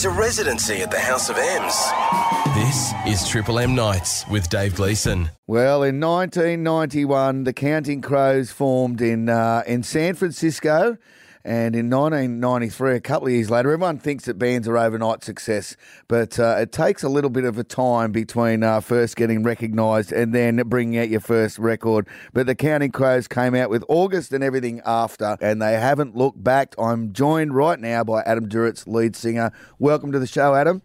It's a residency at the House of M's. This is Triple M Nights with Dave Gleason. Well, in 1991, the Counting Crows formed in uh, in San Francisco. And in 1993, a couple of years later, everyone thinks that bands are overnight success, but uh, it takes a little bit of a time between uh, first getting recognised and then bringing out your first record. But the Counting Crows came out with August and everything after, and they haven't looked back. I'm joined right now by Adam Duritz, lead singer. Welcome to the show, Adam.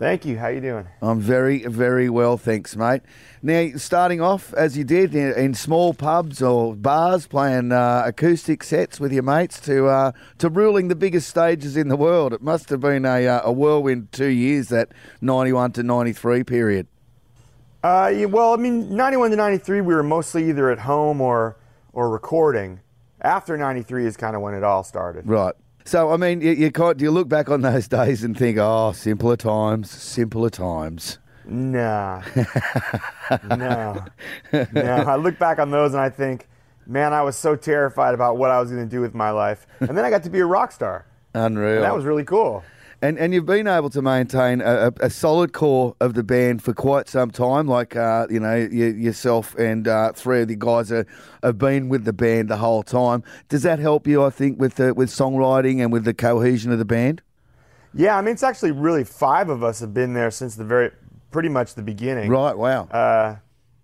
Thank you. How you doing? I'm very, very well, thanks, mate. Now, starting off as you did in, in small pubs or bars, playing uh, acoustic sets with your mates, to uh, to ruling the biggest stages in the world. It must have been a, uh, a whirlwind two years that '91 to '93 period. Uh, yeah, well, I mean, '91 to '93, we were mostly either at home or or recording. After '93 is kind of when it all started. Right. So, I mean, you, you can't, do you look back on those days and think, oh, simpler times, simpler times? Nah. no. No. I look back on those and I think, man, I was so terrified about what I was going to do with my life. And then I got to be a rock star. Unreal. And that was really cool. And and you've been able to maintain a, a, solid core of the band for quite some time. Like uh, you know you, yourself and uh, three of the guys are, have been with the band the whole time. Does that help you? I think with the, with songwriting and with the cohesion of the band. Yeah, I mean it's actually really five of us have been there since the very pretty much the beginning. Right. Wow. Uh,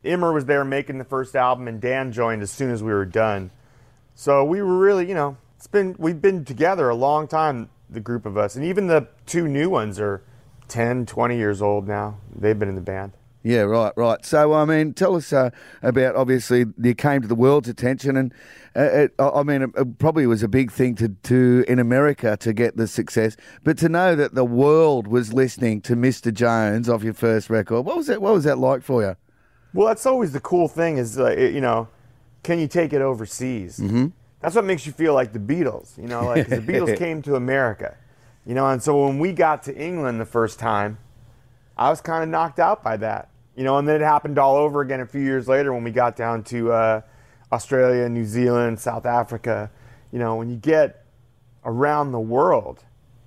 Immer was there making the first album, and Dan joined as soon as we were done. So we were really, you know, it's been we've been together a long time the group of us. And even the two new ones are 10, 20 years old now. They've been in the band. Yeah, right, right. So, I mean, tell us uh, about obviously you came to the world's attention, and uh, it, I mean, it, it probably was a big thing to do in America to get the success, but to know that the world was listening to Mr. Jones off your first record, what was that? What was that like for you? Well, that's always the cool thing is, uh, you know, can you take it overseas? Mm-hmm that's what makes you feel like the Beatles, you know, like the Beatles came to America, you know, and so when we got to England the first time, I was kind of knocked out by that, you know, and then it happened all over again a few years later when we got down to uh, Australia, New Zealand, South Africa, you know, when you get around the world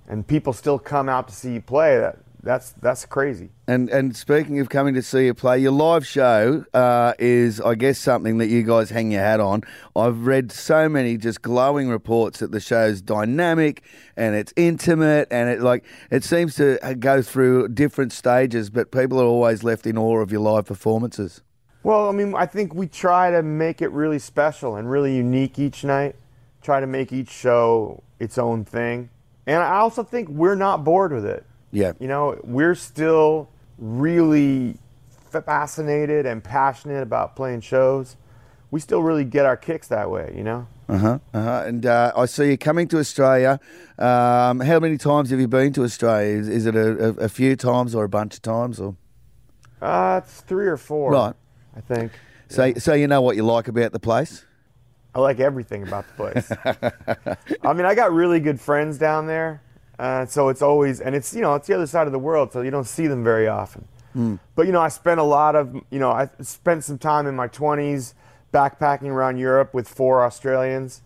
and people still come out to see you play, that that's that's crazy. And and speaking of coming to see you play, your live show uh, is, I guess, something that you guys hang your hat on. I've read so many just glowing reports that the show's dynamic and it's intimate and it like it seems to go through different stages, but people are always left in awe of your live performances. Well, I mean, I think we try to make it really special and really unique each night. Try to make each show its own thing. And I also think we're not bored with it. Yeah. You know, we're still really fascinated and passionate about playing shows. We still really get our kicks that way, you know? Uh huh. Uh-huh. And uh, I see you coming to Australia. Um, how many times have you been to Australia? Is, is it a, a, a, few times or a bunch of times? or? Uh, it's three or four. Right. I think. So, yeah. so you know what you like about the place? I like everything about the place. I mean, I got really good friends down there. Uh, so it's always, and it's, you know, it's the other side of the world, so you don't see them very often. Mm. But, you know, I spent a lot of, you know, I spent some time in my 20s backpacking around Europe with four Australians.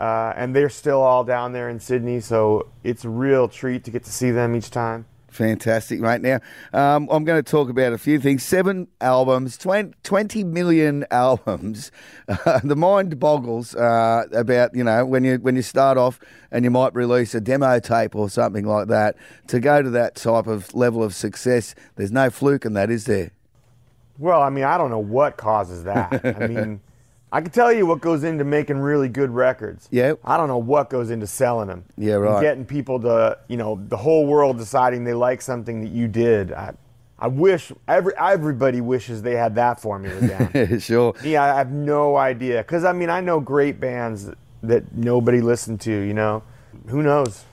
Uh, and they're still all down there in Sydney, so it's a real treat to get to see them each time. Fantastic, right Now, um, I'm going to talk about a few things. Seven albums, 20, 20 million albums. Uh, the mind boggles uh, about, you know, when you when you start off and you might release a demo tape or something like that. To go to that type of level of success, there's no fluke in that, is there? Well, I mean, I don't know what causes that. I mean, I can tell you what goes into making really good records. Yeah. I don't know what goes into selling them. Yeah, right. getting people to, you know, the whole world deciding they like something that you did. I, I wish every everybody wishes they had that formula down. sure. Yeah, I have no idea because I mean I know great bands that, that nobody listened to. You know, who knows?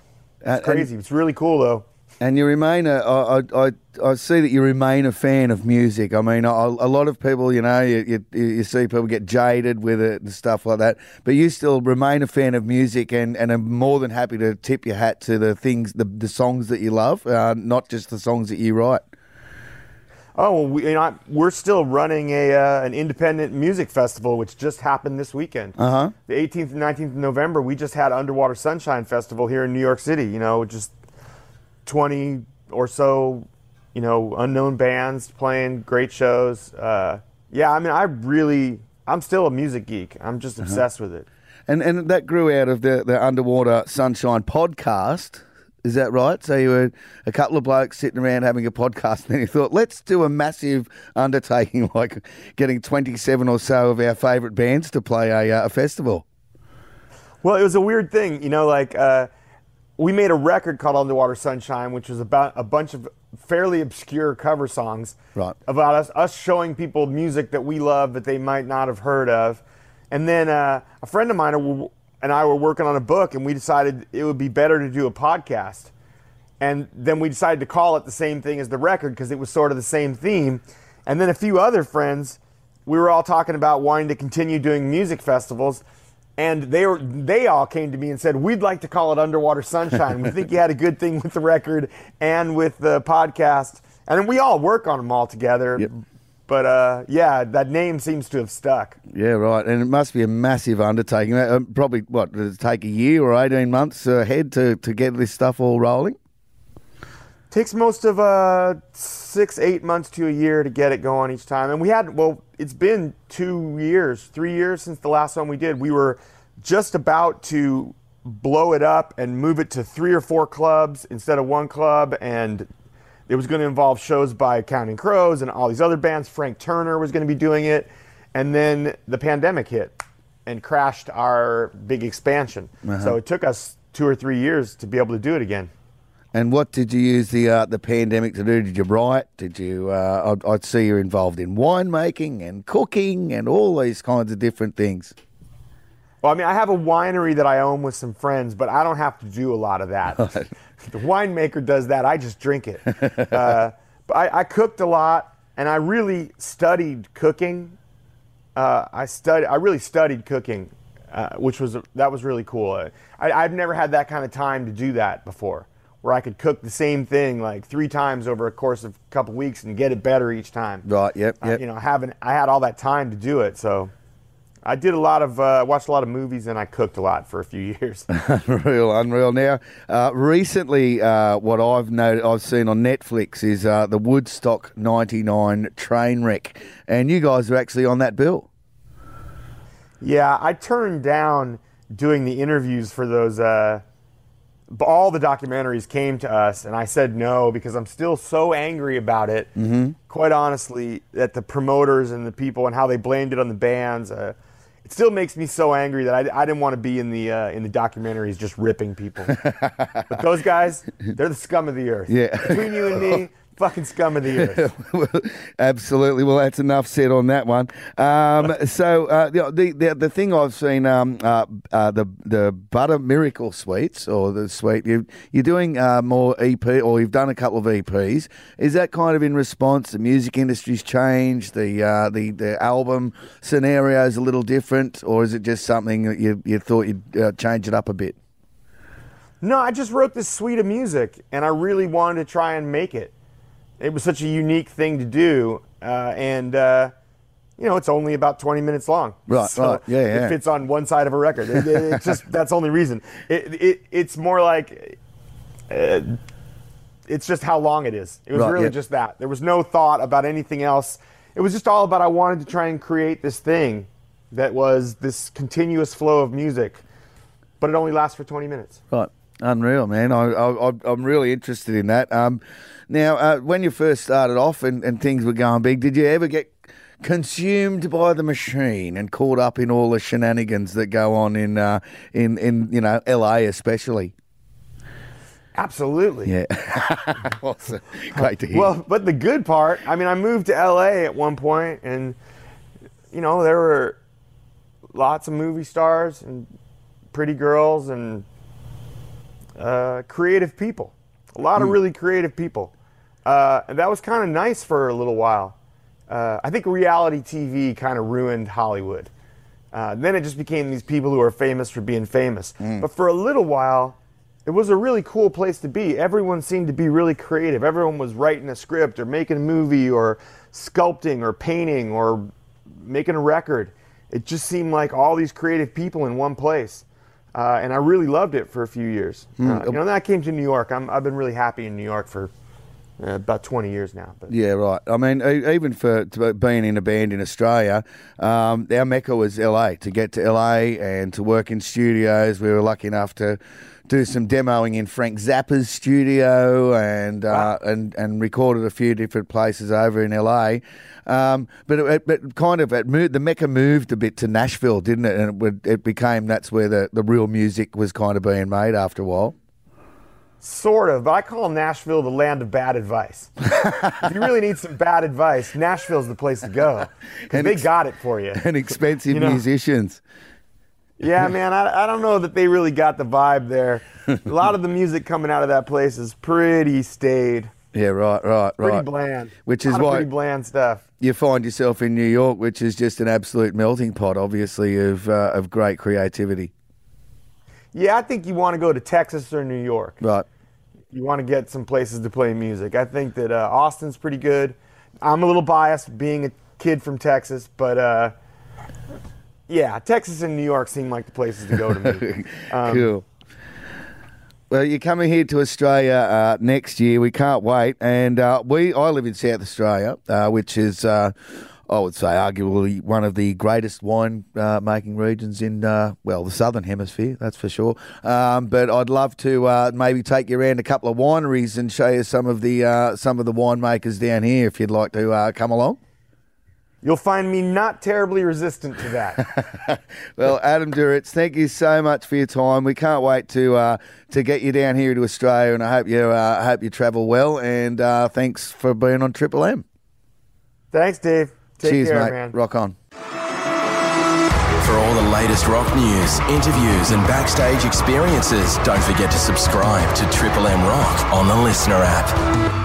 It's uh, crazy. And, it's really cool though. And you remain a, I, I, I see that you remain a fan of music. I mean, a, a lot of people, you know, you, you, you, see people get jaded with it and stuff like that, but you still remain a fan of music and, and are more than happy to tip your hat to the things, the, the songs that you love, uh, not just the songs that you write. Oh, well, we, you know, we're still running a uh, an independent music festival, which just happened this weekend. Uh huh. The 18th and 19th of November, we just had Underwater Sunshine Festival here in New York City. You know, just 20 or so, you know, unknown bands playing great shows. Uh, yeah, I mean, I really, I'm still a music geek. I'm just obsessed with it. And and that grew out of the, the Underwater Sunshine podcast. Is that right? So you were a couple of blokes sitting around having a podcast, and then you thought, let's do a massive undertaking like getting 27 or so of our favourite bands to play a, uh, a festival. Well, it was a weird thing, you know, like uh, we made a record called Underwater Sunshine, which was about a bunch of fairly obscure cover songs Right. about us us showing people music that we love that they might not have heard of. And then uh, a friend of mine and I were working on a book, and we decided it would be better to do a podcast. And then we decided to call it the same thing as the record because it was sort of the same theme. And then a few other friends, we were all talking about wanting to continue doing music festivals and they were they all came to me and said we'd like to call it underwater sunshine we think you had a good thing with the record and with the podcast and we all work on them all together Yep. but uh, yeah that name seems to have stuck Yeah, right. And it must be a massive undertaking. Uh, Probably, what, does it take a year or 18 months ahead to, to get this stuff all rolling? Takes most of uh, six eight months to a year to get it going each time. And we had well it's been two years three years since the last one we did. We were just about to blow it up and move it to three or four clubs instead of one club. And it was going to involve shows by counting crows and all these other bands. Frank turner was going to be doing it. And then the pandemic hit and crashed our big expansion. So it took us two or three years to be able to do it again And what did you use the uh, the pandemic to do? Did you write? Did you? Uh, I'd, I'd see you're involved in winemaking and cooking and all these kinds of different things. Well, I mean, I have a winery that I own with some friends, but I don't have to do a lot of that. the winemaker does that. I just drink it. uh, but I, I cooked a lot, and I really studied cooking. Uh, I studied. I really studied cooking, uh, which was that was really cool. I, I've never had that kind of time to do that before, where I could cook the same thing like three times over a course of a couple weeks and get it better each time. Right, yep, Uh, yep. you know, having I had all that time to do it, so I did a lot of uh, watched a lot of movies and I cooked a lot for a few years. Unreal, unreal. Now, uh, recently, uh, what I've noted, I've seen on Netflix is uh, the Woodstock '99 train wreck, and you guys are actually on that bill. yeah, I turned down doing the interviews for those. All the documentaries came to us, and I said no because I'm still so angry about it. Mm-hmm. Quite honestly, at the promoters and the people and how they blamed it on the bands. Uh, it still makes me so angry that I, I didn't want to be in the uh, in the documentaries just ripping people. but those guys, they're the scum of the earth. Yeah. Between you and me, fucking scum of the earth. Absolutely. Well, that's enough said on that one. Um, so uh, the, the the thing I've seen, um, uh, uh, the the Butter Miracle Suites or the suite you you're doing uh, more EP or you've done a couple of EPs. Is that kind of in response? The music industry's changed. The uh, the the album scenario is a little different, or is it just something that you you thought you'd uh, change it up a bit? No, I just wrote this suite of music, and I really wanted to try and make it. It was such a unique thing to do, uh, and uh, you know, it's only about 20 minutes long. Right, right. Yeah, yeah. It fits on one side of a record. It, it- it's just that's the only reason. It, it it's more like. Uh, it's just how long it is. It was Right, really yeah. just that. There was no thought about anything else. It was just all about I wanted to try and create this thing that was this continuous flow of music, but it only lasts for 20 minutes. Right. Unreal, man. I, I, I'm really interested in that. Um, now, uh, when you first started off and, and things were going big, did you ever get consumed by the machine and caught up in all the shenanigans that go on in uh, in in you know LA especially? Absolutely. Yeah. awesome. Great to hear. Well, but the good part, I mean, I moved to LA at one point, and you know there were lots of movie stars and pretty girls and uh, creative people. A lot of really creative people, uh, and that was kind of nice for a little while. Uh, I think reality TV kind of ruined Hollywood. Uh, then it just became these people who are famous for being famous. But for a little while, it was a really cool place to be. Everyone seemed to be really creative. Everyone was writing a script or making a movie or sculpting or painting or making a record. It just seemed like all these creative people in one place. Uh, and I really loved it for a few years. Hmm. Uh, you know, then I came to New York. I'm, I've been really happy in New York for uh, about 20 years now. But Yeah, right. I mean, even for to being in a band in Australia, um, our mecca was LA. To get to LA and to work in studios, we were lucky enough to do some demoing in Frank Zappa's studio and uh, and and recorded a few different places over in LA. Um, but it, but kind of it moved, the mecca moved a bit to Nashville, didn't it? And it, would, it became that's where the, the real music was kind of being made after a while. Sort of, but I call Nashville the land of bad advice. if you really need some bad advice, Nashville's the place to go because they ex- got it for you. And expensive You know- musicians. Yeah, man, I, I don't know that they really got the vibe there. A lot of the music coming out of that place is pretty staid, Yeah, right, right, right. pretty bland. Which is why- pretty bland stuff. you find yourself in New York, which is just an absolute melting pot, obviously, of uh, of great creativity. Yeah, I think you want to go to Texas or New York. Right. You want to get some places to play music. I think that uh, Austin's pretty good. I'm a little biased being a kid from Texas, but uh, yeah, Texas and New York seem like the places to go to me. Um, cool. Well, you're coming here to Australia uh, next year. We can't wait. And uh, we, I live in South Australia, uh, which is, uh, I would say, arguably one of the greatest wine uh, making regions in, uh, well, the southern hemisphere. That's for sure. Um, but I'd love to uh, maybe take you around a couple of wineries and show you some of the uh, some of the winemakers down here. If you'd like to uh, come along. You'll find me not terribly resistant to that. Well, Adam Duritz, thank you so much for your time. We can't wait to uh, to get you down here to Australia, and I hope you uh, hope you travel well. And uh, thanks for being on Triple M. Thanks, Dave. Take Cheers, care, mate. man. Rock on. For all the latest rock news, interviews, and backstage experiences, don't forget to subscribe to Triple M Rock on the LiSTNR app.